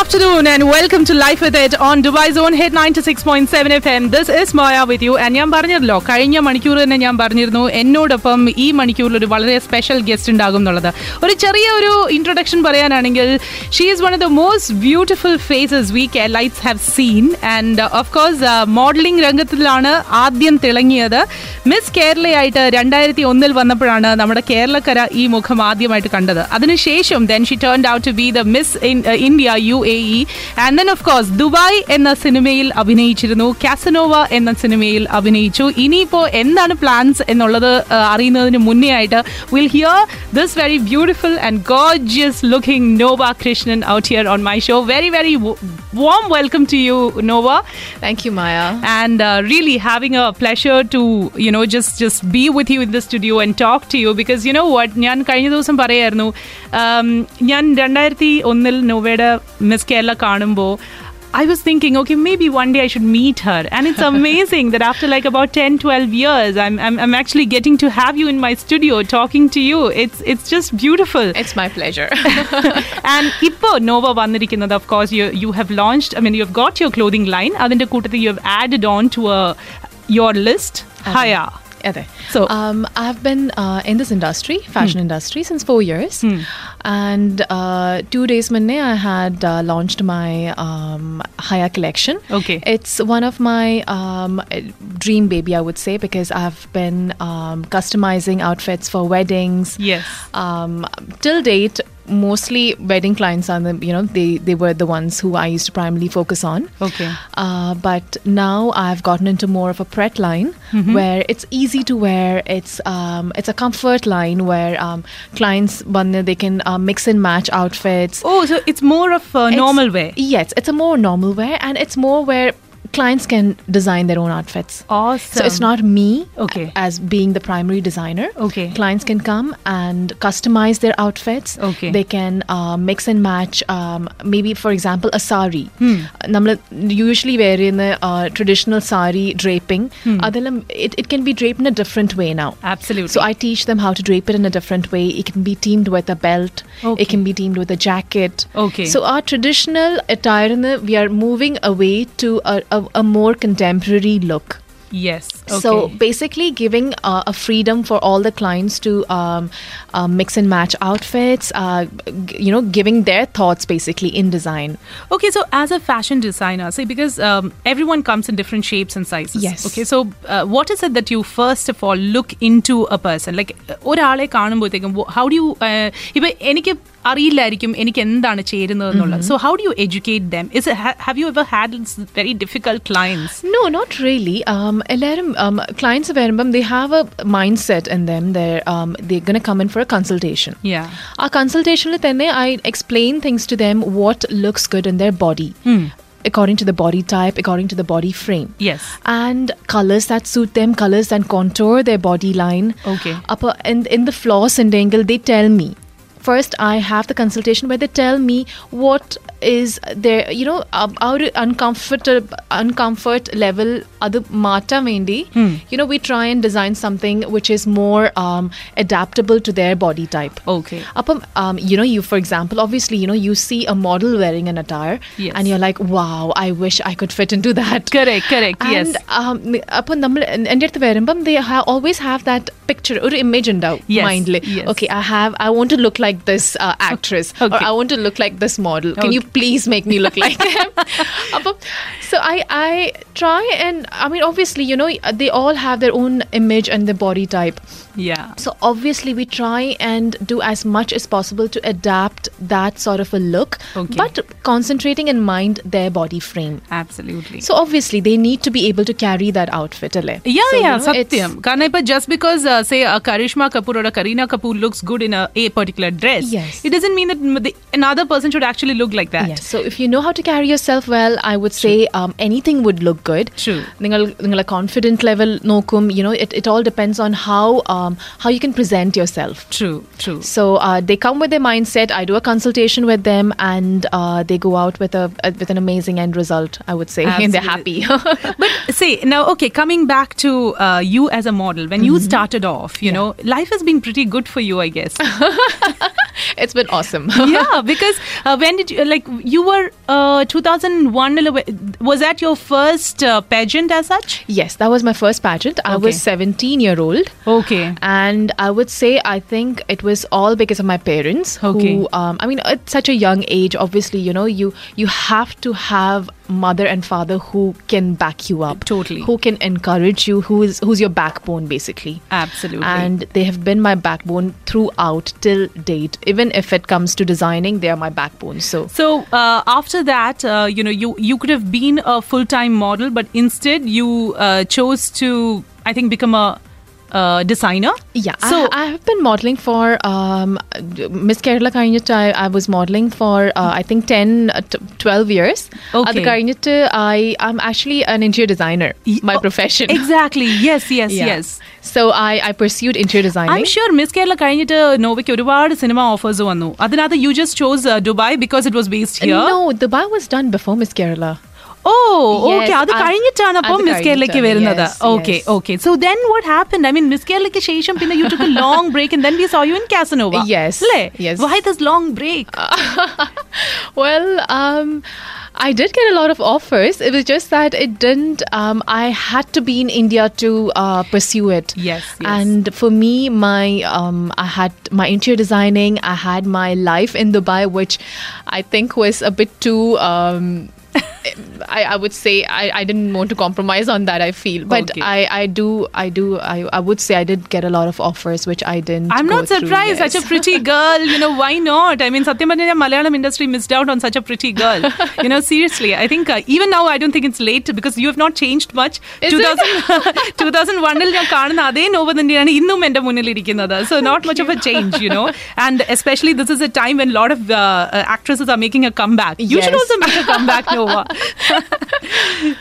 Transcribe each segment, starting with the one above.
afternoon and welcome to Life with It on Dubai Zone Hit 96.7 FM. This is Maya with you and ഞാൻ പറഞ്ഞല്ലോ കഴിഞ്ഞ മണിക്കൂർ തന്നെ ഞാൻ പറഞ്ഞിരുന്നു എന്നോടൊപ്പം ഈ മണിക്കൂറിൽ ഒരു വളരെ സ്പെഷ്യൽ ഗസ്റ്റ് ഉണ്ടാകും എന്നുള്ളത്. ഒരു ചെറിയ ഒരു ഇൻട്രൊഡക്ഷൻ പറയാനാണെങ്കിൽ she is one of the most beautiful faces we lights have seen and of course modelling രംഗത്തിലാണ് ആദ്യം തിളങ്ങിയത്. മിസ് കേരളയായിട്ട് രണ്ടായിരത്തി ഒന്നിൽ വന്നപ്പോഴാണ് നമ്മുടെ കേരളക്കര ഈ മുഖം ആദ്യമായിട്ട് കണ്ടത്. അതിനുശേഷം then she turn out to be the miss India U A E. And then of course Dubai എന്ന സിനിമയിൽ അഭിനയിച്ചിരുന്നു. കാസനോവ എന്ന സിനിമയിൽ അഭിനയിച്ചു. ഇനിയിപ്പോൾ എന്താണ് പ്ലാൻസ് എന്നുള്ളത് അറിയുന്നതിന് മുന്നേ ആയിട്ട് will hear this very beautiful and gorgeous looking Nova Krishnan out here on my show very very warm welcome to you nova. Thank you, Maya and really really a pleasure to you know know just be with you in in studio and talk to you because you know know what? ഞാൻ കഴിഞ്ഞ ദിവസം പറയായിരുന്നു ഞാൻ രണ്ടായിരത്തി ഒന്നിൽ നോവയുടെ Miss Kerala Kanumbo. I was thinking, okay, maybe one day I should meet her. And it's amazing that after like about 10, 12 years, I'm, I'm, actually getting to have you in my studio talking to you. It's it's just beautiful. It's my pleasure. and Ippo Nova Vandirikinada, of course, you, you have launched, I mean, you've got your clothing line. Adinda Kootathi, you have added on to a, your list, uh-huh. Haya. So- um, I've been uh, in this industry, fashion industry, since four years. And uh, two days Monday, I had uh, launched my um, Haya collection. Okay. It's one of my um, dream baby, I would say, because I've been um, customizing outfits for weddings. Yes. Till date, mostly wedding clients are the you know they they were the ones who I used to primarily focus on. Okay. Uh, but now I've gotten into more of a pret line where it's easy to wear. It's um, it's a comfort line where um, clients one they can uh, mix and match outfits. Oh, so it's more of a normal way. Yes, it's a more normal wear, and it's more where clients can design their own outfits. Awesome. So it's not me Okay. as being the primary designer. Okay. Clients can come and customize their outfits. Okay. They can uh, mix and match. Um, maybe, for example, a sari. Hmm. നമ്മൾ usually wear in the uh, traditional sari draping. അതെല്ലാം it, it can be draped in a different way now. Absolutely. So I teach them how to drape it in a different way. It can be teamed with a belt. Okay. It can be teamed with a jacket. Okay. So our traditional attire, in the- we are moving away to a, a, a more contemporary look. yes. Okay. So basically, giving uh, a freedom for all the clients to um, uh, mix and match outfits. Uh, g- you know, giving their thoughts basically in design. Okay, so as a fashion designer, see, because um, everyone comes in different shapes and sizes. Yes. Okay, so uh, what is it that you first of all look into a person? Like, ഒരാളെ കാണുമ്പോഴത്തേക്കും how do U ഇപ്പൊ എനിക്ക് അറിയില്ലായിരിക്കും എനിക്ക് എന്താണ് ചേരുന്നത് എന്നുള്ളത് so how do you educate them is have you ever had very difficult clients No, not really. Um, എല്ലാരും, um, clients വരുമ്പം they have a mindset in them. They're um, they're gonna come in for a consultation. Yeah. ആ കൺസൾട്ടേഷനിൽ തന്നെ I explain things to them what looks good in their body according to the body type, according to the body frame. Yes. And colors that suit them, colors that contour their body line. Okay. Upper and in the flaws and angle, they tell me. First, I have the consultation where they tell me what is their, you know, um, our uncomfort, uncomfort level. അത് മാറ്റാൻ വേണ്ടി you know we try and design something which is more um, adaptable to their body type Okay. Apam, um, you know, you for example, obviously, you know, you see a model wearing an attire, Yes. and you're like, wow, I wish I could fit into that. Correct, correct, yes. And um, അപ്പം നമ്മൾ എൻ്റെ അടുത്ത് വരുമ്പം they ha- always have that picture ഒരു image ഉണ്ടാവും Yes, മൈൻഡിൽ yes. okay I have I want to look like this uh, actress or Okay. I want to look like this model can you Okay. please make me look like them അപ്പം so I I try and I mean obviously you know they all have their own image and their body type Yeah. so obviously, we try and do as much as possible to adapt that sort of a look, Okay. but concentrating in mind their body frame. Absolutely. So obviously, they need to be able to carry that outfit. alle. Yeah, so, you yeah, know, it's- Satyam. കാരണം ഇപ്പൊ just because uh, uh, say a Karishma Kapoor or a Kareena Kapoor looks good in a, a particular dress, yes. it doesn't mean that the, another person should actually look like that. Yes. So if you know how to carry yourself well, I would say um, anything would look good. True. നിങ്ങളെ confident level നോക്കും you know it all depends on how how how you can present yourself. True, true. So uh, they come with their mindset. I do a consultation with them, and uh, they go out with a uh, with an amazing end result. I would say, Absolutely. and they're happy. but say now, okay, coming back to uh, you as a model, when mm-hmm. you started off, you know, life has been pretty good for you, I guess. it's been awesome. yeah, because uh, when did you like you were uh, 2001? Was that your first uh, pageant as such? yes, that was my first pageant. I Okay. was 17 year old. Okay. And I would say I think it was all because of my parents. Okay. Who, um, I mean, at such a young age, obviously, you know, you you have to have mother and father who can back you up, Totally. who can encourage you, who is who's your backbone, basically. Absolutely. And they have been my backbone throughout till date. Even if it comes to designing, they are my backbone. So So uh, after that, uh, you know, you you could have been a full time model, but instead you uh, chose to, I think, become a uh, designer. Yeah, So I, I have been modeling for um, Miss Kerala കഴിഞ്ഞിട്ട് I, I was modeling for uh, I think 10 uh, t- 12 years Okay. അത് കഴിഞ്ഞിട്ട് I I'm actually an interior designer Y- my oh, profession exactly. Yes. Yes. Yeah. Yes. so I, I pursued interior designing I'm sure miss Kerala കഴിഞ്ഞിട്ട് നോവയ്ക്ക് ഒരുപാട് cinema offers വന്നു അതിനകത്ത് you just chose Dubai because it was based here no Dubai was done before Miss Kerala oh Yes, okay അത് അത് കഴിഞ്ഞിട്ടാണ് അപ്പം അത് miss കേരളയ്ക്ക് കഴിഞ്ഞിട്ടാണ്. വരുന്നത് Yes, okay yes. Okay so then what happen I mean Miss കേരളയ്ക്ക് ശേഷം പിന്നെ you took long break then we saw you in Casanova Yes, അല്ലേ yes. Y this long break well um I did get a lot of offers. It was just that it didn't. Um, I had to be in India to uh, pursue it. Yes, yes. And for me, my um, I had my interior designing. I had my life in Dubai, which I think was a bit too. Um, I, I would say I, I didn't want to compromise on that. I feel, but Okay. I, I do I do I, I would say I did get a lot of offers, which I didn't. I'm go not through, surprised. yes. Such a pretty girl. You know, why not? I mean, Satyam Banyan, Malayalam industry missed out on such a pretty girl. you know, seriously. I think uh, even now, I don't think it's late because you have not changed much. Is 2000, 2001 ൽ ഞാൻ കാണുന്ന അതേ നോവ തന്നെയാണ് ഇന്നും എൻ്റെ മുന്നിൽ ഇരിക്കുന്നത് so not much of a change you know and especially this is a time when lot of actresses are making A come back you should Yes. Also make a come back Nova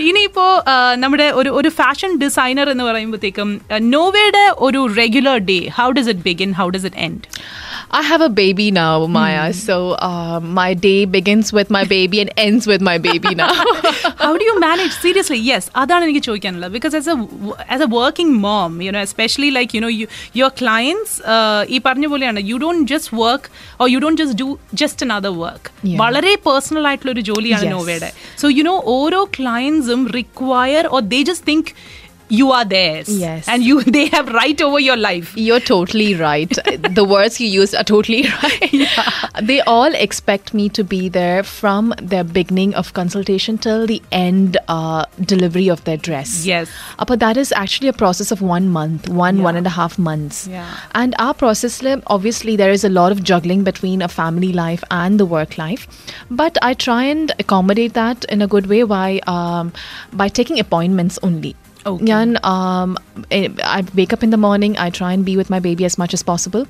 ഇനിയിപ്പോ ആ, നമ്മുടെ ഒരു ഒരു fashion designer എന്ന് പറയുമ്പോഴത്തേക്കും നോവയുടെ ഒരു regular day how does it begin how does it end I have a baby now, Maya. So uh, my day begins with my baby and ends with my baby now. How do you manage seriously yes അതാണ് എനിക്ക് ചോദിക്കാനുള്ളത് because as A as A working mom you know especially like you know you your clients ഈ പറഞ്ഞ പോലെയാണ് you don't just work or you don't just do just another work Yeah. വളരെ personal ആയിട്ടുള്ള ഒരു ജോലിയാണ് Yes. നോവയുടെ സോ യു നോ ഓരോ ക്ലയൻസും require or they just think you are theirs. Yes. And you they have right over your life. You're totally right. the words you used are totally right. Yeah. They all expect me to be there from their beginning of consultation till the end uh, delivery of their dress. Yes. Uh, but that is actually a process of one month, one, yeah. one and a half months. Yeah. And our process, obviously, there is a lot of juggling between a family life and the work life. But I try and accommodate that in a good way by, um, by taking appointments only. Okay. ഞാൻ um, eh, I wake up in the morning. I try and be with my baby as much as possible,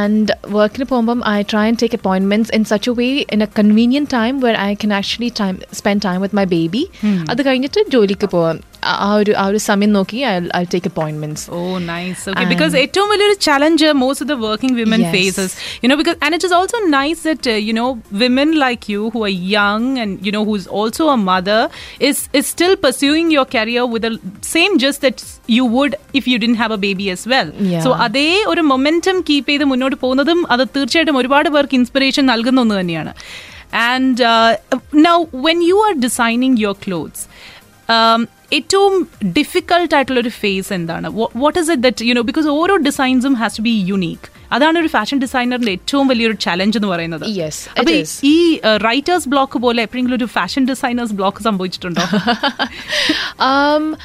and working പോകുമ്പം I try and take appointments in such a way in a convenient time where I can actually time spend time with my baby. അത് കഴിഞ്ഞിട്ട് ജോലിക്ക് പോവാം ആ- ആ ഒരു ആ ഒരു സമയം നോക്കി I take appointments oh nice okay because ഏറ്റവും വലിയൊരു challenge most of the working women Yes. Faces you know because and it is also nice that you know women like you who are young and you know who is also a mother is is still pursuing your career with same just that you would if you didn't have a baby as well Yeah. So അതേ ഒരു momentum keep ചെയ്ത് മുന്നോട്ട് പോകുന്നതും അത് തീർച്ചയായിട്ടും ഒരുപാട് പേർക്ക് inspiration നൽകുന്ന ഒന്ന് തന്നെയാണ് and now when you are designing your clothes ഏറ്റവും ഡിഫിക്കൾട്ട് ആയിട്ടുള്ള ഒരു ഫേസ് എന്താണ് what is it that you know because ഓരോ ഡിസൈൻസും ഹാസ് ടു ബി യുണീക്ക് അതാണ് ഒരു ഫാഷൻ ഡിസൈനറിന്റെ ഏറ്റവും വലിയൊരു ചലഞ്ച് എന്ന് പറയുന്നത്. അപ്പൊ. ഈ റൈറ്റേഴ്സ് ബ്ലോക്ക് പോലെ എപ്പോഴെങ്കിലും ഒരു fashion designers block സംഭവിച്ചിട്ടുണ്ടോ? Um,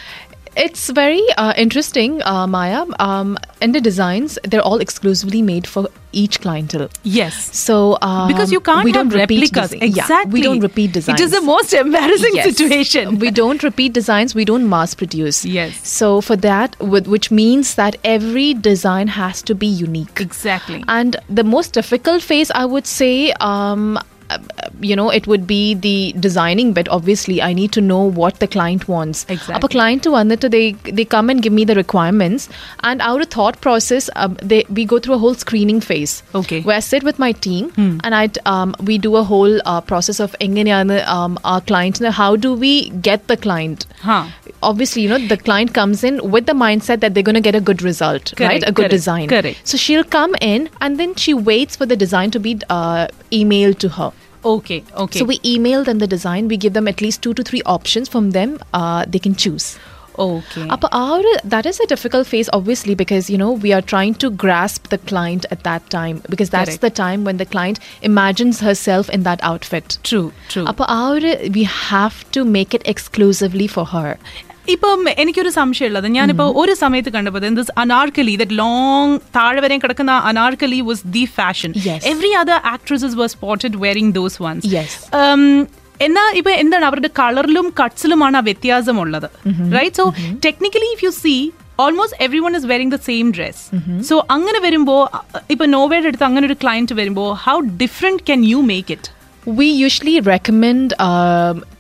it's very uh, interesting, uh, Maya. Um, and the designs, they're all exclusively made for each clientele. Yes. So um, because you can't we don't replicas. desi- yeah, exactly. we don't repeat designs. It is the most embarrassing Yes. situation. We don't repeat designs. We don't mass produce. Yes. So for that, which means that every design has to be unique. exactly. And the most difficult phase, I would say, um, uh, you know it would be the designing bit obviously. I need to know what the client wants. Exactly. a client vandu they they come and give me the requirements. And our thought process um, they we go through a whole screening phase. Okay. Where i sit with my team hmm. and i um, we do a whole uh, process of enganeyana um, our client how do we get the client? Huh. obviously you know the client comes in with the mindset that they're going to get a good result correct, right a good correct, design. correct. So she'll come in and then she waits for the design to be uh, emailed to her. Okay, okay. So we email them the design, we give them at least two to three options from them, uh, they can choose. Okay. Our, that is a difficult phase, obviously, because you know we are trying to grasp the client at that time because that's Correct. the time when the client imagines herself in that outfit. True, true. Our, we have to make it exclusively for her, ഇപ്പം എനിക്കൊരു സംശയമുള്ളത്. ഞാനിപ്പോ ഒരു സമയത്ത് കണ്ടപ്പോൾ this Anarkali that long താഴെ വരെ കിടക്കുന്ന anarkali was the fashion. Every other actresses was spotted wearing those ones. എന്നാ ഇപ്പൊ എന്താണ് അവരുടെ കളറിലും കട്ട്സിലുമാണ് ആ വ്യത്യാസമുള്ളത്. Right so technically if you see almost everyone is wearing the same dress so അങ്ങനെ വരുമ്പോ ഇപ്പൊ നോവയുടെ അടുത്ത് അങ്ങനെ ഒരു ക്ലയന്റ് വരുമ്പോ how different can you make it we usually recommend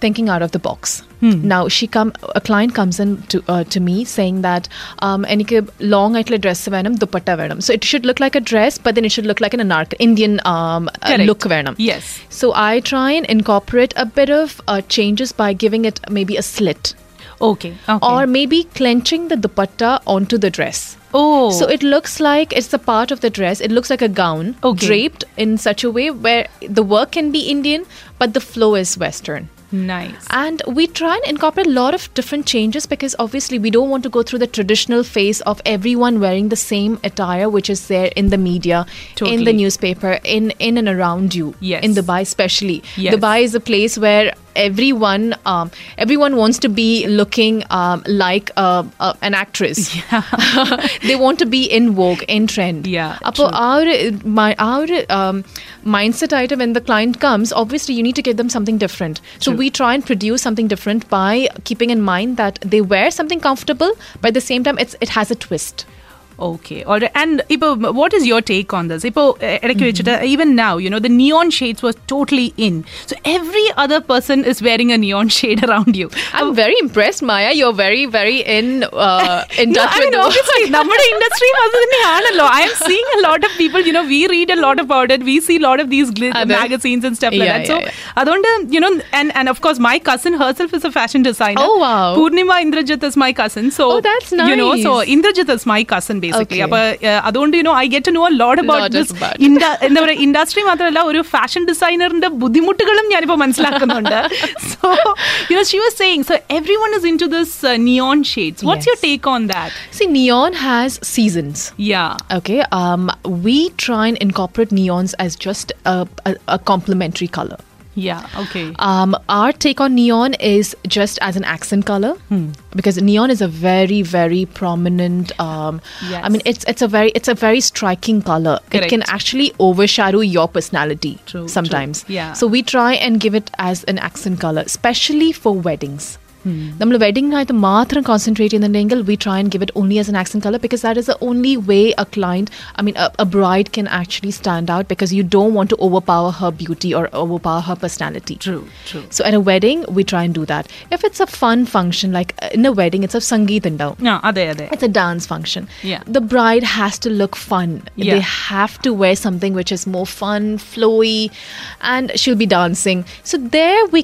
thinking out of the the box. Now she come a client comes in to uh, to me saying that um എനിക്ക് long ആയിട്ടുള്ള dress വേണം ദുപ്പട്ട വേണം so it should look like a dress but then it should look like an anarch Indian um uh, Correct. look വേണം Yes. so I try and incorporate a bit of uh, changes by giving it maybe a slit okay or maybe clenching the dupatta onto the dress oh so it looks like it's a part of the dress. It looks like a gown Okay. draped in such a way where the work can be Indian, but the flow is Western. Nice And we try and incorporate a lot of different changes because obviously we don't want to go through the traditional phase of everyone wearing the same attire, which is there in the media, in the newspaper, in in and around you. Yes. In Dubai, especially. Yes. Dubai is a place where everyone um, everyone wants to be looking um, like uh, uh, an actress. Yeah. they want to be in vogue, in trend. Yeah. Our my our um, mindset item when the client comes, obviously you need to give them something different. True. So we try and produce something different by keeping in mind that they wear something comfortable, but at the same time, it's it has a twist okay. All right. And what is your take on this? Ipo eh, mm-hmm. even now you know the neon shades were totally in. So every other person is wearing a neon shade around you. I'm oh. very impressed maya. You're very very in uh in touch no, with mean, the industry i am seeing a lot of people you know we read a lot about it. We see a lot of these gl- magazines and stuff like yeah, that. So yeah, yeah. i don't you know and and of course my cousin herself is a fashion designer. Oh wow. Poornima Indrajith is my cousin. So oh, that's nice you know so Indrajith is my cousin. Basically Okay. അപ്പൊ uh, അതുകൊണ്ട് U know I get to know lot about Lot this about. എന്താ പറയുക industry മാത്രമല്ല ഒരു fashion ഡിസൈനറിന്റെ ബുദ്ധിമുട്ടുകളും ഞാനിപ്പോ മനസ്സിലാക്കുന്നുണ്ട് so you know Xi was saying so everyone is into this neon shades what's your Yes. Take on that see neon has seasons yeah Okay, um, we try and incorporate neons as just a, a, yeah, okay. Um, our take on neon is just as an accent color hmm. because neon is a very, very prominent. Um, yes. I mean, it's it's a very it's a very striking color. Correct. It can actually overshadow your personality true, sometimes. True. Yeah. So we try and give it as an accent color, especially for weddings. നമ്മൾ വെഡിങ്ങിനായിട്ട് മാത്രം concentrate ചെയ്യുന്നുണ്ടെങ്കിൽ we try and give it only as an accent colour because that is the only way a client I mean a bride can actually stand out because you don't want to overpower her beauty or overpower her personality True, true. So at a wedding, we try and do that. If it's a fun function, like uh, in a wedding, it's a sangeet and down. ആ അതെ അതെ It's a dance function. Yeah. The bride has to look fun. Yeah. They have to wear something which is more fun, flowy, and she'll be dancing. So there we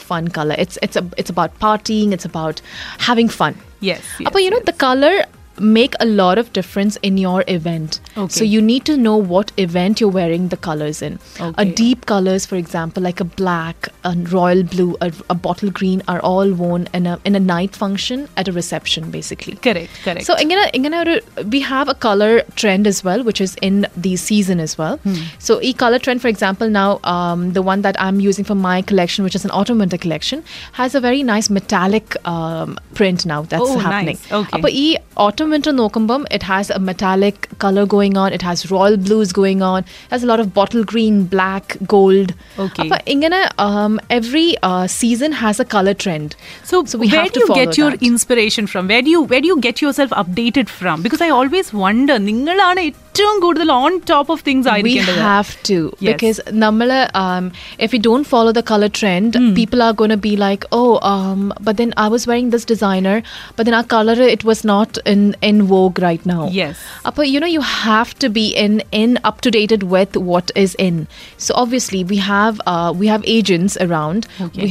can use a lot of neons because neon is fun color. It's it's a, it's about partying. It's about having fun. Yes, yes, But you know the color make a lot of difference in your event. Okay. So you need to know what event you're wearing the colors in. Okay. A deep colors, for example, like a black, a royal blue, a, a bottle green, are all worn in a in a night function at a reception, basically. Correct, correct. So ingana, ingana, we have a color trend as well, which is in the season as well. Hmm. So e color trend, for example, now um, the one that I'm using for my collection, which is an autumn winter collection, has a very nice metallic um, print now that's oh, happening. Nice. Okay. But e autumn winter നോക്കുമ്പം it has a metallic color going on, it has royal blues going on, it has a lot of bottle green, black, gold. Okay. അപ്പോൾ ഇങ്ങനെ um, every uh, season has a color trend. So, So we where have do to you follow get your that. inspiration from? Where do you where do you get yourself updated from? Because I always wonder, നിങ്ങളാണ് ഏറ്റവും കൂടുതൽ on top of things we ആയിരിക്കേണ്ടത് have to Yes. because namala um, if we don't follow the color trend Hmm. people are going to be like oh um, but then i was wearing this designer but then our color it was not in in vogue right now Yes. Appa, you know you have to be in in up to dated with what is in so obviously we have uh, we have agents around Okay. we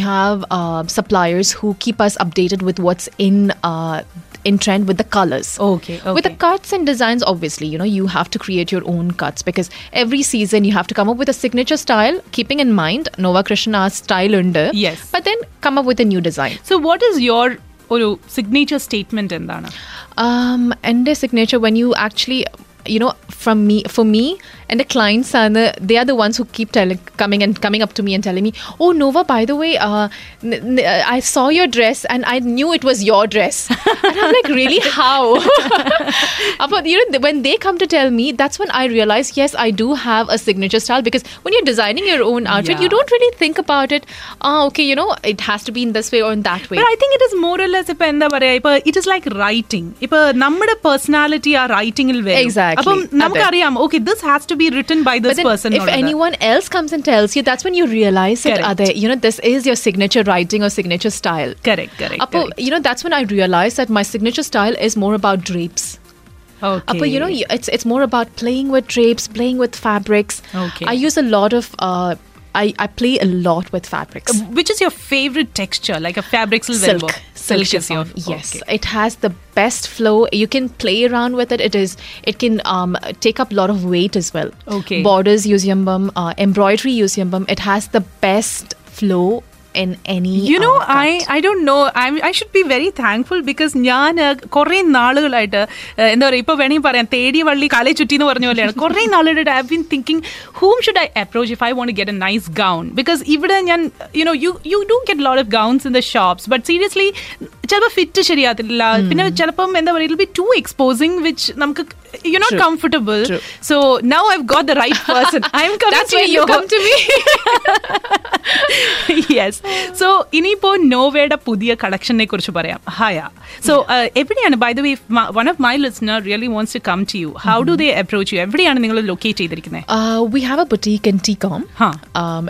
have uh, suppliers who keep us updated with what's in uh, in trend with the colors Okay, with the okay. cuts and designs obviously you know you have to create your own cuts because every season you have to come up with a signature style keeping in mind nova krishna's style under Yes. but then come up with a new design so what is your ഒരു signature statement എന്താണ് um and the signature when you actually you know from me for me and the clients are the they are the ones who keep telling coming and coming up to me and telling me oh nova by the way uh, n- n- i saw your dress and i knew it was your dress and i'm like really how Uh, but you know when they come to tell me that's when i realize yes i do have a signature style because when you're designing your own outfit you Yeah. don't really think about it ah okay you know it has to be in this way or in that way But I think it is more or less ഇപ്പൊ എന്താ പറയാ ഇപ്പൊ it is like writing ഇപ്പൊ നമ്മുടെ personality ആ റൈറ്റിംഗിൽ വരും Exactly. അപ്പം അതെ. നമുക്കറിയാം okay this has to be written by this person. If anyone other. else comes and tells you, that's when you realize correct. it. other, you know, this is your signature writing or signature style. Correct, correct. Correct. you know, that's when I realized that my signature style is more about drapes. Okay. But you know, it's it's more about playing with drapes, playing with fabrics. Okay. I use a lot of uh, I, I play a lot with fabrics. which is your favorite texture like a fabric Silk, silk is your Yes, okay. it has the best flow. You can play around with it. It is. It can um, take up a lot of weight as well. Okay. Borders use yambam. Uh, embroidery use yambam. It has the best flow in any. you know uh, i i don't know. No i should be very thankful because ഞാൻ കുറേ നാളുകളായിട്ട് uh, എന്താ പറയുക ഇപ്പോൾ വേണമെങ്കിൽ പറയാം തേടി വള്ളി കാലേ ചുറ്റി എന്ന് പറഞ്ഞ പോലെയാണ്. കുറേ നാളുകളായിട്ട് I been thinking whom should I approach if I want get a nice gown because ഇവിടെ ഞാൻ you know you you do get lot of gowns in the shops but seriously ചിലപ്പോൾ ഫിറ്റ് ശരിയാത്തില്ല പിന്നെ ചിലപ്പം എന്താ പറയുക ബി ടു എക്സ്പോസിങ് വിച്ച് നമുക്ക് you not. Comfortable. So now I got the right person I'm me. Yes so ഇനിയിപ്പോ നോവയുടെ പുതിയ കളക്ഷനെ കുറിച്ച് പറയാം. ഹായ. സോ എവിടെയാണ് by the way one of my listener really wants to come to you how do they approach you എവിടെയാണ് നിങ്ങൾ ലൊക്കേറ്റ് ചെയ്തിരിക്കുന്നത് we have a a boutique in com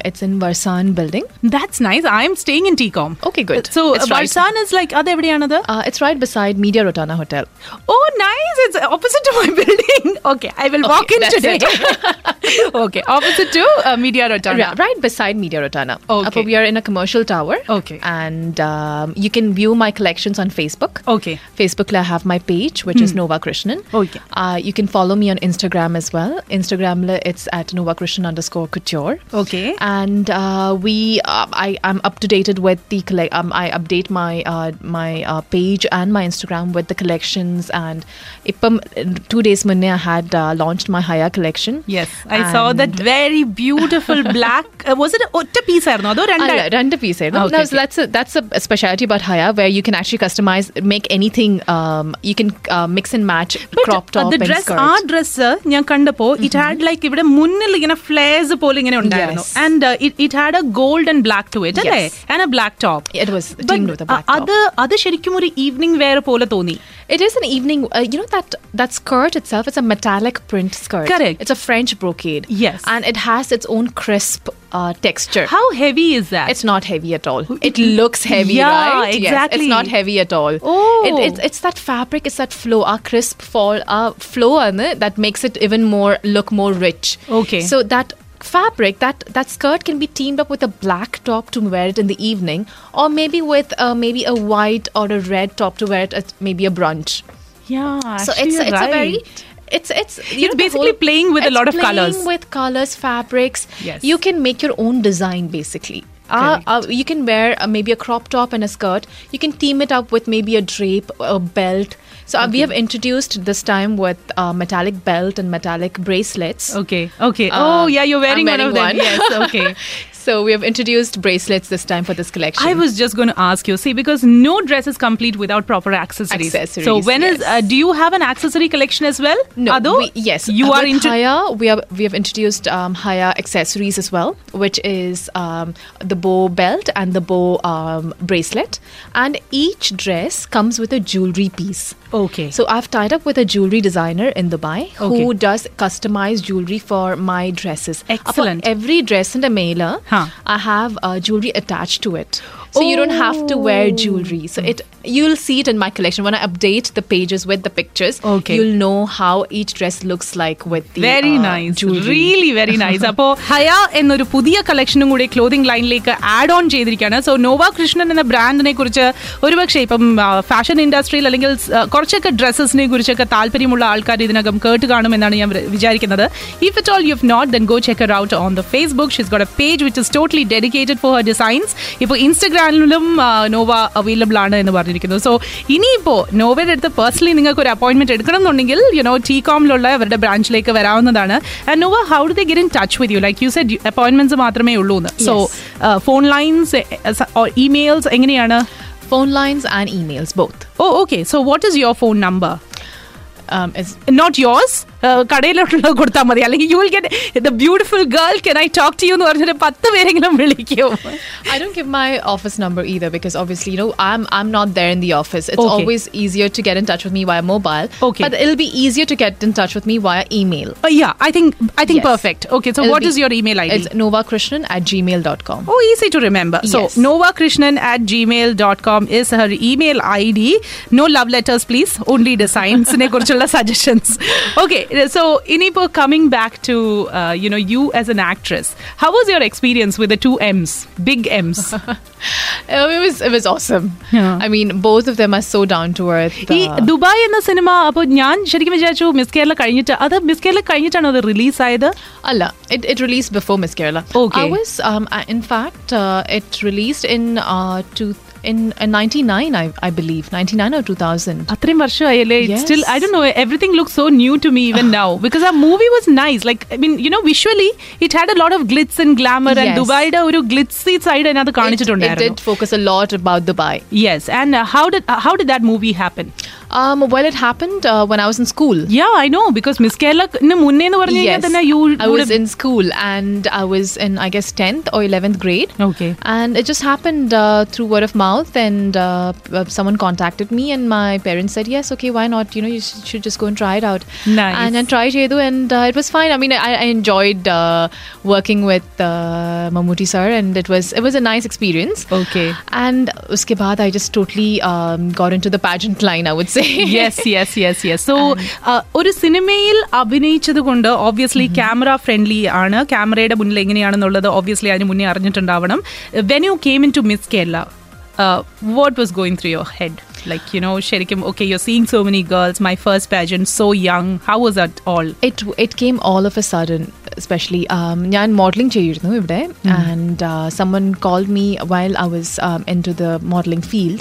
it's in Warsan building. That's nice I'm staying in Tecom okay good so. Warsan is like അത് എവിടെയാണത് Uh, it's right beside Media Rotana Hotel. Oh nice it's opposite to my building okay I will walk in that's today it. Okay opposite to media റോട്ടാന Ra- right beside Media Rotana. Okay. Upper we are in a commercial tower. Okay. And um, you can view my collections on Facebook. Okay. Facebook, I have my page, which is Nova Krishnan. Okay. Uh, you can follow me on Instagram as well. Instagram, la- it's at Nova Krishnan underscore couture. Okay. And uh, we, uh, I, I'm up to dated with the collect. Um, I update my uh, my uh, page and my Instagram with the collections. And ipam two days munne I had uh, launched my Haya collection. Yes, I saw that very beautiful black. Uh, was it ഒറ്റ piece ആയിരുന്നു അതോ രണ്ട് അല്ല, രണ്ട് piece ആയിരുന്നു. Okay, No, okay. so that's a, that's a specialty about Haya where you can actually customize, make anything. Um, you can uh, mix and match crop top the and dress skirt. ആ dress ഞാൻ കണ്ടപ്പോ it had like ഇവിടെ മുന്നിൽ ഇങ്ങനെ ഫ്ലേസ് പോലെ ഇങ്ങനെ ഉണ്ടായിരുന്നു Yes. And it had a gold and black to it അല്ലേ Yes. And A black top It was teamed with a black top. അത് അത് ശരിക്കും ഒരു ഈവനിങ് വെയർ പോലെ തോന്നി It is an evening. Uh, you know that that skirt itself. It's a metallic print skirt. Correct. It's a French brocade. Yes. and it has its own crisp uh, texture. How heavy is that It's not heavy at all. It looks heavy, Yeah, right? Yes, exactly. it's not heavy at all. Oh. It, it's, it's that fabric, it's that flow, our crisp fall, our flow on it that makes it even more look more rich. Okay. So that fabric, that that skirt can be teamed up with a black top to wear it in the evening, or maybe with uh, maybe a white or a red top to wear it at maybe a brunch. yeah so it's it's a very it's it's you It's know, basically whole- playing with a lot of playing colours. with colors fabrics Yes. you can make your own design basically uh, uh, you can wear uh, maybe a crop top and a skirt you can team it up with maybe a drape a belt so uh, we have introduced this time with uh, metallic belt and metallic bracelets Okay, okay. Uh, oh, yeah, you're wearing, I'm one of wearing them. one. Yes, okay. So we have introduced bracelets this time for this collection. I was just going to ask you, see, because no dress is complete without proper accessories. Accessories, So when is? yes. Uh, do you have an accessory collection as well? No, Ado? we, yes. You are into. Haya. We have we have introduced um, Haya accessories as well, which is um, the bow belt and the bow um, bracelet, and each dress comes with a jewelry piece. Okay. So I've tied up with a jewelry designer in Dubai Okay. who does customized jewelry for my dresses. Excellent. Every dress in the mailer, I have uh, jewelry attached to it. So you don't have to wear Oh. jewelry. So it you'll see it in my collection when I update the pages with the pictures. Okay. You'll know how each dress looks like with the very uh, nice jewelry. Really very nice അപ്പോ ഹയ എന്നൊരു പുതിയ കളക്ഷനും കൂടി ക്ലോതിംഗ് ലൈനിലേക്ക് add on ചെയ്തിരിക്കുകയാണ് so Nova Krishnan എന്ന ബ്രാൻഡിനെ കുറിച്ച് ഒരുപക്ഷെ ഇപ്പം ഫാഷൻ ഇൻഡസ്ട്രിയിൽ അല്ലെങ്കിൽ ആ, കുറച്ചൊക്കെ ഡ്രസ്സസിനെ കുറിച്ചൊക്കെ താല്പര്യമുള്ള ആൾക്കാർ ഇതിനകം കേട്ട് കാണുമെന്നാണ് ഞാൻ വി- വിചാരിക്കുന്നത് if it all you have not then go check out on the Facebook ഷിസ് got A page which is totally dedicated for her designs ഇപ്പോൾ ഇൻസ്റ്റഗ്രാമിലും നോവ അവൈലബിൾ ആണ് എന്ന് പറഞ്ഞിരിക്കുന്നത് സോ ഇനിയിപ്പോൾ നോവയുടെ അടുത്ത് പേഴ്സണലി നിങ്ങൾക്ക് ഒരു അപ്പോയിന്റ്മെന്റ് എടുക്കണം എന്നുണ്ടെങ്കിൽ യുനോ ടി കോമിലുള്ള അവരുടെ ബ്രാഞ്ചിലേക്ക് വരാവുന്നതാണ്. And Nova how do they get in touch with you like you set appointments മാത്രമേ ഉള്ളൂ എന്ന്. സോ ഫോൺ ലൈൻസ് ഇമെയിൽസ് എങ്ങനെയാണ്? Phone lines and emails both. Oh okay so what is your phone number Um, it's not yours കടയിലോട്ടുള്ളത് കൊടുത്താൽ മതി അല്ലെങ്കിൽ you will get the beautiful girl can I talk to you എന്ന് പറഞ്ഞിട്ട് പത്ത് പേരെങ്കിലും വിളിക്കും I don't give my office number either because obviously, you know, I'm I'm not there in the office. It's Okay. always easier to get in touch with me via mobile. Okay. But it'll be easier to get in touch with me via email. Uh, yeah, I think I think Yes. perfect. Okay, so It'll what be- is your email ID? It's novakrishnan at gmail.com. Oh, easy to remember. So, Yes. novakrishnan at gmail.com is her email ID. No love letters, please. Only designs. ne kurichulla suggestions. Okay, so Inipo, coming back to, uh, you know, you as an actress, how was your experience with the two M's? Big M's. Uh, it was it was awesome. Yeah. I mean, both of them are so down to earth. ഈ uh, Dubai എന്ന cinema അപ്പോൾ ഞാൻ ശരിക്കും വിചാരിച്ചു miss Kerala കഴിഞ്ഞിട്ട് അത് miss Kerala കഴിഞ്ഞിട്ടാണ് അത് റിലീസ് ആയത് Allah, it, it released before Miss Kerala. Okay. I was, um, I, in fact, uh, it released in uh, two, in, in 99, I, I believe, 99 or 2000. അത്രയും വർഷമായല്ലേ Yes. Still I Dr no everything look so new to me even now because ആ movie was nice like I mean you know visually it had A lot of glitz and glamour and Yes. ദുബായിയുടെ ഒരു ഗ്ലിറ്റ്സി side അതിനകത്ത് It, it കാണിച്ചിട്ടുണ്ടായിരുന്നു did focus a lot about Dubai. Yes and how did how did that movie happen Um, well, it happened uh, when I was in school. Yeah I know because miss കേരളന് മുന്നേ എന്ന് പറഞ്ഞു കഴിഞ്ഞാൽ Yes, തന്നെ U I was in school and I was in, I guess, 10th or 11th grade. Okay. And it just happened uh, through word of mouth, mouth and uh, uh, someone contacted me and my parents said yes okay why not? You know you should, should just go and try it out. Nice. and I tried Jedu and uh, it was fine. I mean I, I enjoyed uh, working with uh, Mammootty sir and it was it was a nice experience. Okay. And uske baad I just totally um, got into the pageant line I would say. Yes yes yes yes. So uh, ഒരു സിനിമയിൽ അഭിനയിച്ചത് കൊണ്ട് obviously camera friendly ആണ്. ക്യാമറയുടെ മുന്നിൽ എങ്ങനെയാണെന്നുള്ളത് obviously അതിന് മുന്നേ അറിഞ്ഞിട്ടുണ്ടാവണം. When you came into Miss Kerala what was going through your head like you know ശരിക്കും okay you seeing so many girls my first pageant so young how was that all it it came all of a sudden especially um, ഞാൻ modeling ചെയ്തിരുന്നു ഇവിടെ and uh, someone called me while I was um, into the modeling field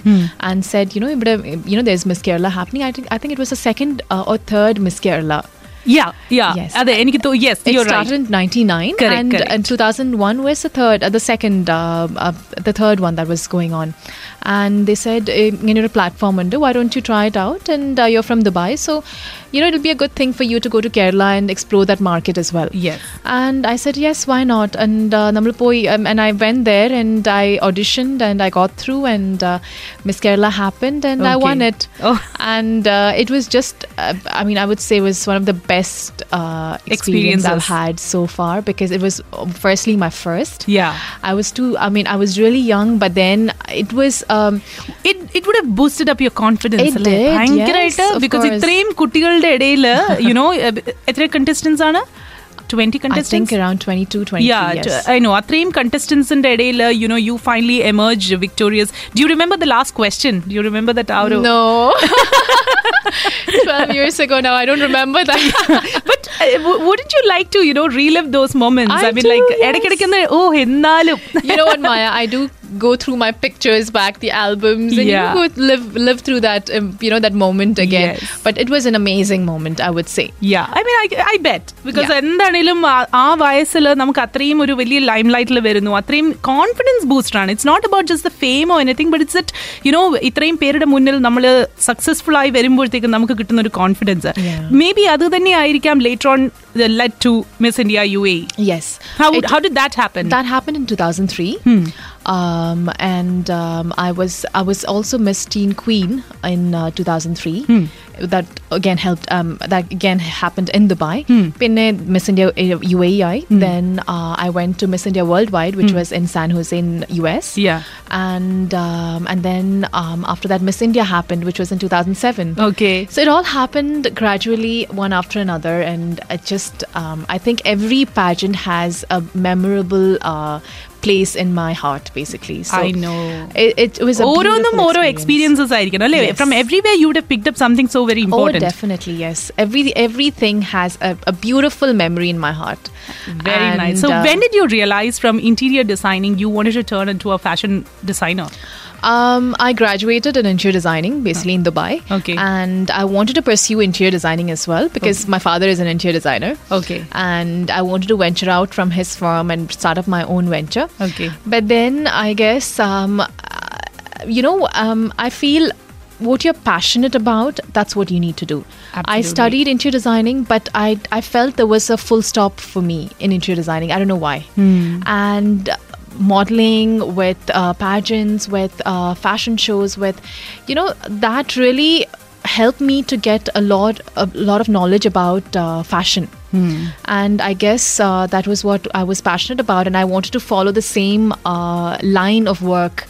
and said you know ഇവിടെ you know there's Miss Kerala happening I think I think it was the second uh, or third Miss Kerala yeah, yeah. Yes. Are there any? Yes, it you're started right. in '99, correct, and correct. in 2001 was the third, uh, the second, uh, uh, the third one that was going on, and they said, you know, a platform under. Why don't you try it out? And uh, you're from Dubai, so you know it'll be a good thing for you to go to Kerala and explore that market as well. Yes. And I said yes, why not? And uh, um, and I went there and I auditioned and I got through and uh, Miss Kerala happened and okay. I won it. Oh. And uh, it was just, I mean, I would say it was one of the best uh, experience I've Experiences. had so far because it was uh, firstly my first yeah I was too I mean I was really young but then it was um, it it would have boosted up your confidence It അല്ലേ did, ഭയങ്കരമായിട്ട് yes, of because course. ഇത്രയും കുട്ടികളുടെ ഇടയിൽ you know എത്ര contestants ആണ് 20 contestants? I think around 22, 23. Yeah, yes. I know. Atrem contestants in Edeila, uh, you know, you finally emerge victorious. Do you remember the last question? Do you remember that? Auro? No. 12 years ago now, I don't remember that. but uh, wouldn't you like to, you know, relive those moments? I, I mean, do, like, yes. Oh, you know what, Maya? I do go through my pictures back, the albums, and Yeah. you go live live through that, um, you know, that moment again. Yes. But it was an amazing moment, I would say. Yeah, I mean, I, I bet. Because Yeah. എന്താണേലും ആ- ആ വയസ്സിൽ നമുക്ക് അത്രയും ഒരു വലിയ lime ലൈറ്റിൽ വരുന്നു അത്രയും കോൺഫിഡൻസ് ബൂസ്റ്റർ ആണ് it's not about just the fame oh anything but it's it you know ഇത്രയും പേരുടെ മുന്നിൽ നമ്മൾ സക്സസ്ഫുൾ ആയി വരുമ്പോഴത്തേക്കും നമുക്ക് കിട്ടുന്ന ഒരു കോൺഫിഡൻസ് Yeah. മേ ബി അത് തന്നെ ആയിരിക്കാം later on let to miss India U A Yes. How, It- how did that happen? That happened in 2003. um, and um, I was I was also Miss Teen Queen in uh, 2003. That again helped. Um, that again happened in Dubai. Pinne Miss India uh, UAE. Then uh, I went to Miss India Worldwide, which was in San Jose in US. Yeah. And um, and then um, after that, Miss India happened, which was in 2007. Okay. So it all happened gradually, one after another, and it just um, I think every pageant has a memorable uh, place in my heart, basically. So I know. it, it was a ഓരോന്നും beautiful ഓരോ experience. Experiences ആയിരിക്കണം അല്ലേ Yes. From എവറിവേ you would picked up something so very Oh, important definitely, yes. Every everything has a, a beautiful memory in my heart. Very And, nice. So, uh, when did you realize from interior designing you wanted to turn into a fashion designer? Um, I graduated in interior designing, basically in Dubai. Okay. And I wanted to pursue interior designing as well because my father is an interior designer. Okay. And I wanted to venture out from his firm and start up my own venture. Okay. But then I guess, um, uh, you know, um, I feel what you're passionate about, that's what you need to do. I studied interior designing, but I, I felt there was a full stop for me in interior designing. I don't know why. And modeling with uh, pageants, with uh, fashion shows, with, you know, that really helped me to get a lot, a lot of knowledge about uh, fashion. And I guess uh, that was what I was passionate about, and I wanted to follow the same uh, line of work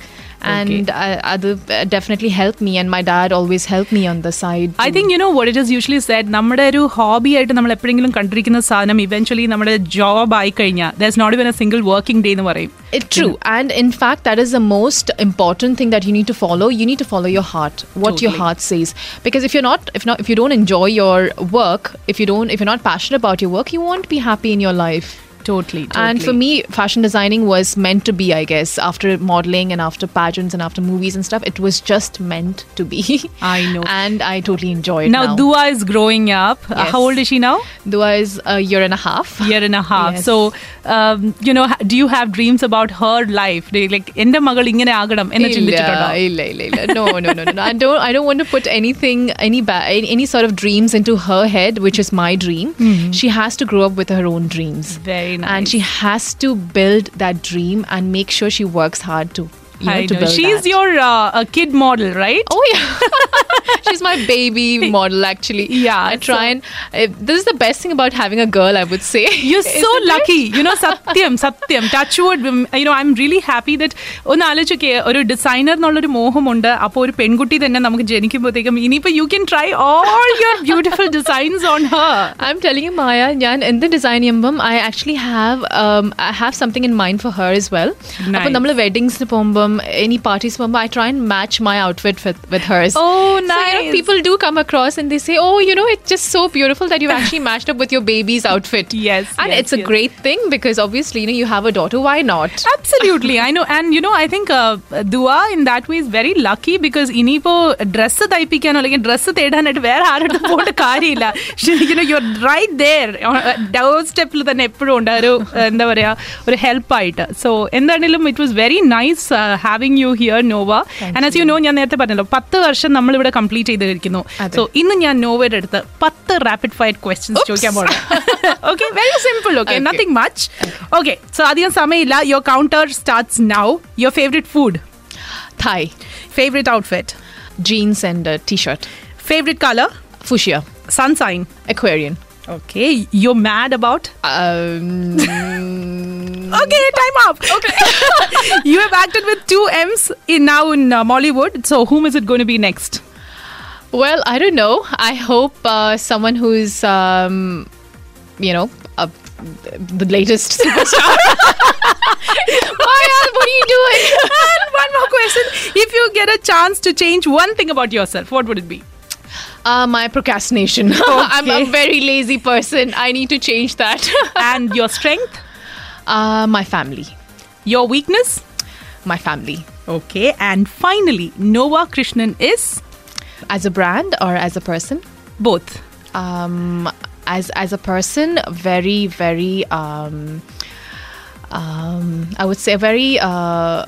And uh, other definitely helped me, and my dad always helped me on the side. I to- think you know what it is usually said നമ്മുടെ ഒരു hobby ആയിട്ട് നമ്മൾ എപ്പോഴെങ്കിലും കണ്ടിരിക്കുന്ന സാധനം eventually നമ്മുടെ job ആയി കഴിഞ്ഞാൽ there not even a single working day എന്ന് പറയും It, true, and in fact, that is the most important thing that you need to follow. You need to follow your heart, what your Totally. heart says. Because if you're not, if not, if you don't enjoy your work, if you don't, if you're not passionate about your work, you won't be happy in your life. Totally, And for me, fashion designing was meant to be, I guess. After modeling and after pageants and after movies and stuff, it was just meant to be. I know. and I totally enjoy it now now. Dua is growing up. Uh, Yes. how old is she now? Dua is a year and a half. Year and a half. Yes. So, um, you know, ha- do you have dreams about her life? Do you, like, എന്റെ മകൾ ഇങ്ങനെ ആകണം എന്ന് ചിന്തിച്ചിട്ടുണ്ടോ ഇല്ല, ഇല്ല, ഇല്ല. No, no, no, no, no. I don't. I don't want to put anything, any ba- any, any sort of dreams into her head, which is my dream. She has to grow up with her own dreams, Very nice. and she has to build that dream and make sure she works hard to, you know, I to know. build She's that. your uh, a kid model, right? Oh yeah, she's my baby model. Actually, Yeah, I try so- and uh, this is the best thing about having a girl. I would say You're so Isn't it? lucky. You know, സത്യം സത്യം touch would you know I am really happy that ഒന്ന് ആലോചിക്കേ ഒരു designer എന്നുള്ളൊരു മോഹമുണ്ട് അപ്പോൾ ഒരു പെൺകുട്ടി തന്നെ നമുക്ക് ജനിക്കുമ്പോഴത്തേക്കും ഇനിയിപ്പോൾ you can try all your beautiful designs on her I'm telling you, Maya, ഞാൻ എന്ത് ഡിസൈൻ ചെയ്യുമ്പം I actually have I have something in mind for her is well അപ്പോൾ നമ്മൾ വെഡിങ്സിന് പോകുമ്പം എനി പാർട്ടീസ് പോകുമ്പോൾ I try and match my outfit with hers Oh, So, you know, nice. people do come across and they say, "Oh, you know, it's just so beautiful that you've actually matched up with your baby's outfit." Yes, and yes, it's a yes. great thing because obviously, you know, you have a daughter. Why not? Absolutely, I know. And you know, I think uh, Dua in that way is very lucky because ഇനിയിപ്പോ dress തയ്പ്പിക്കാനോ അല്ലെങ്കിൽ dress തേടാനായിട്ട് വേറെ ആരുടെ പോയിട്ട് കാര്യമില്ല U know U right there ഡൗർ സ്റ്റെപ്പിൽ തന്നെ എപ്പോഴും ഉണ്ട് ഒരു uh, എന്താ പറയാ ഒരു ഹെൽപ്പായിട്ട് സോ എന്താണെങ്കിലും it was very nice having you here Nova and as you know ഞാൻ നേരത്തെ പറഞ്ഞല്ലോ പത്ത് വർഷം നമ്മൾ ഇവിടെ കംപ്ലീറ്റ് ചെയ്തിരിക്കുന്നു അതെ. സോ ഇന്ന് ഞാൻ നോവയുടെ അടുത്ത് പത്ത് റാപ്പിഡ് ഫയർ ക്വസ്റ്റ്യൻസ് ചോദിക്കാൻ പോകണം okay very simple okay Okay. Nothing much okay so അധികം സമയമില്ല your counter starts now your favourite food Thai favourite outfit jeans and uh, t-shirt, favourite colour fuchsia, sunshine Aquarian. Okay you mad about Um, Okay, time up. Okay. you have acted with two M's in now in uh, Mollywood. So whom is it going to be next? well, I don't know. I hope uh, someone who's, um, you know, uh, the latest superstar. Maya, what are you doing? and one more question. If you get a chance to change one thing about yourself, what would it be? Uh, my procrastination. I'm a very lazy person. I need to change that. and your strength, uh, my family. your weakness. My family. Okay, and finally, Nova Krishnan is As a brand or as a person? both. Um, as as a person, very very. Um, um, I would say very. Uh,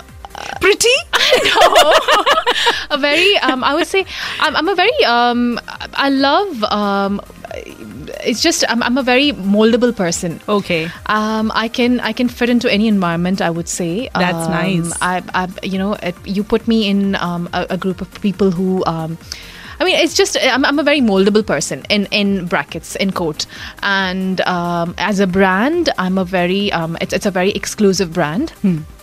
Pretty? a very um, i would say i'm, I'm a very um, i love um, it's just I'm, I'm a very moldable person Okay. um, I can I can fit into any environment. I would say That's Um, nice. I, I you know you put me in um, a, a group of people who. I mean, it's just I'm, I'm a very moldable person in in brackets in quote, and um, as a brand, I'm a very um, it's it's a very exclusive brand,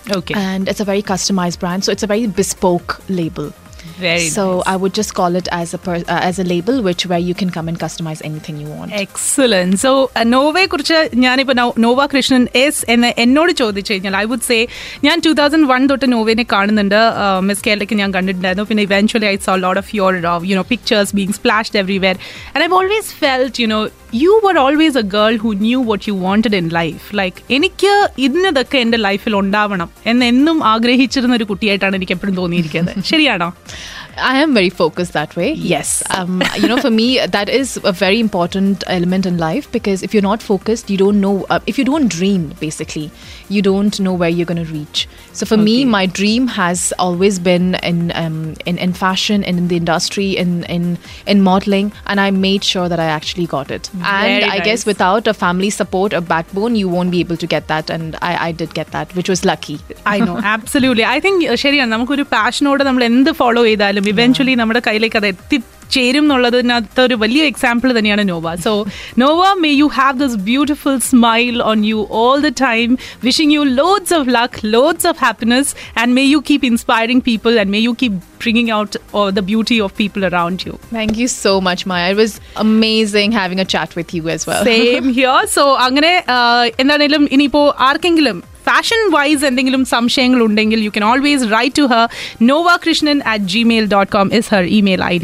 Okay. and it's a very customized brand. So it's a very bespoke label. Very so nice. I would just call it as a per, uh, as a label, which where you can come and customize anything you want. Excellent so നോവയെ കുറിച്ച് ഞാനിപ്പോ no- Nova Krishnan S എന്ന് എന്നോട് ചോദിച്ചു കഴിഞ്ഞാൽ I would say ഞാൻ two thousand one തൊട്ട് നോവേനെ കാണുന്നുണ്ട് miss കേരളയ്ക്ക് ഞാൻ കണ്ടിട്ടുണ്ടായിരുന്നു പിന്നെ eventually I so lot of your you know pictures being സ്പ്ലാഷ്ഡ് everywhere and I always felt U know U were always a girl who knew what you wanted in life like എനിക്ക് ഇന്നതൊക്കെ എൻ്റെ ലൈഫിൽ ഉണ്ടാവണം എന്ന് എന്നും ആഗ്രഹിച്ചിരുന്ന ഒരു കുട്ടിയായിട്ടാണ് എനിക്ക് എപ്പോഴും തോന്നിയിരിക്കുന്നത് ശരിയാണോ I am very focused that way. Yes. Um, you know, for me, that is a very important element in life because if you're not focused, you don't know. Uh, if you don't dream, basically, you don't know where you're going to reach. So for me, Okay. my dream has always been in um, in, in fashion and in the industry, in in in modeling, and I made sure that I actually got it. and Very I guess nice. without a family support, a backbone, you won't be able to get that. And I, I did get that, which was lucky. I know absolutely I think ശരിയാണ് നമുക്കൊരു പാഷനോട് നമ്മൾ എന്ത് follow ചെയ്താലും eventually നമ്മുടെ കയ്യിലേക്ക് അത് എത്തിച്ചേരും എന്നുള്ളതിനകത്ത് ഒരു വലിയ എക്സാമ്പിൾ തന്നെയാണ് Nova so Nova may you have this beautiful smile on you all the time wishing you loads of luck loads of happiness and may you keep inspiring people and may you keep bringing out the beauty of people around you Thank you so much, Maya. It was amazing having a chat with you as well. Same here so അങ്ങനെ എന്താണേലും ഇനിയിപ്പോ ആർക്കെങ്കിലും fashion vice എന്തെങ്കിലും സംശയങ്ങൾ ഉണ്ടെങ്കിൽ you can always write to her Nova Krishnan at Gmail dot com is her email I D